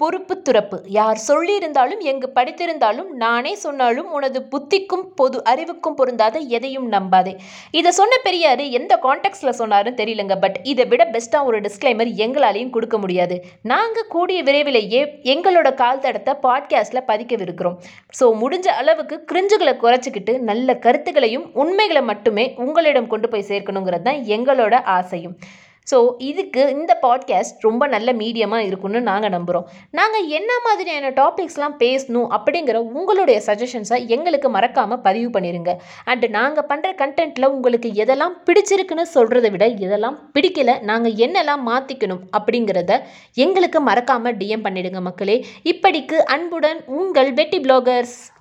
பொறுப்பு துறப்பு. யார் சொல்லியிருந்தாலும் எங்கு படித்திருந்தாலும் நானே சொன்னாலும் உனது புத்திக்கும் பொது அறிவுக்கும் பொருந்தாத எதையும் நம்பாதே. இதை சொன்ன பெரியார் எந்த கான்டெக்ட்ஸில் சொன்னாருன்னு தெரியலங்க பட் இதை விட பெஸ்ட்டாக ஒரு டிஸ்க்ளைமர் எங்களாலையும் கொடுக்க முடியாது. நாங்கள் கூடிய விரைவிலேயே எங்களோட கால் தடத்தை பாட்காஸ்ட்டில் பதிக்கவிருக்கிறோம். ஸோ முடிஞ்ச அளவுக்கு கிரிஞ்சுகளை குறைச்சிக்கிட்டு நல்ல கருத்துக்களையும் உண்மைகளை மட்டுமே உங்களிடம் கொண்டு போய் சேர்க்கணுங்கிறது தான் எங்களோட ஆசையும். ஸோ இதுக்கு இந்த பாட்காஸ்ட் ரொம்ப நல்ல மீடியமாக இருக்கும்னு நாங்கள் நம்புகிறோம் நாங்கள் என்ன மாதிரியான டாபிக்ஸ்லாம் பேசணும் அப்படிங்கிற உங்களுடைய சஜஷன்ஸை எங்களுக்கு மறக்காமல் பதிவு பண்ணிடுங்க அண்டு நாங்கள் பண்ணுற கண்டென்ட்டில் உங்களுக்கு எதெல்லாம் பிடிச்சிருக்குன்னு சொல்கிறத விட எதெல்லாம் பிடிக்கல நாங்கள் என்னெல்லாம் மாற்றிக்கணும் அப்படிங்கிறத எங்களுக்கு மறக்காமல் டிஎம் பண்ணிடுங்க மக்களே. இப்படிக்கு அன்புடன் உங்கள் வெட்டி பிளாகர்ஸ்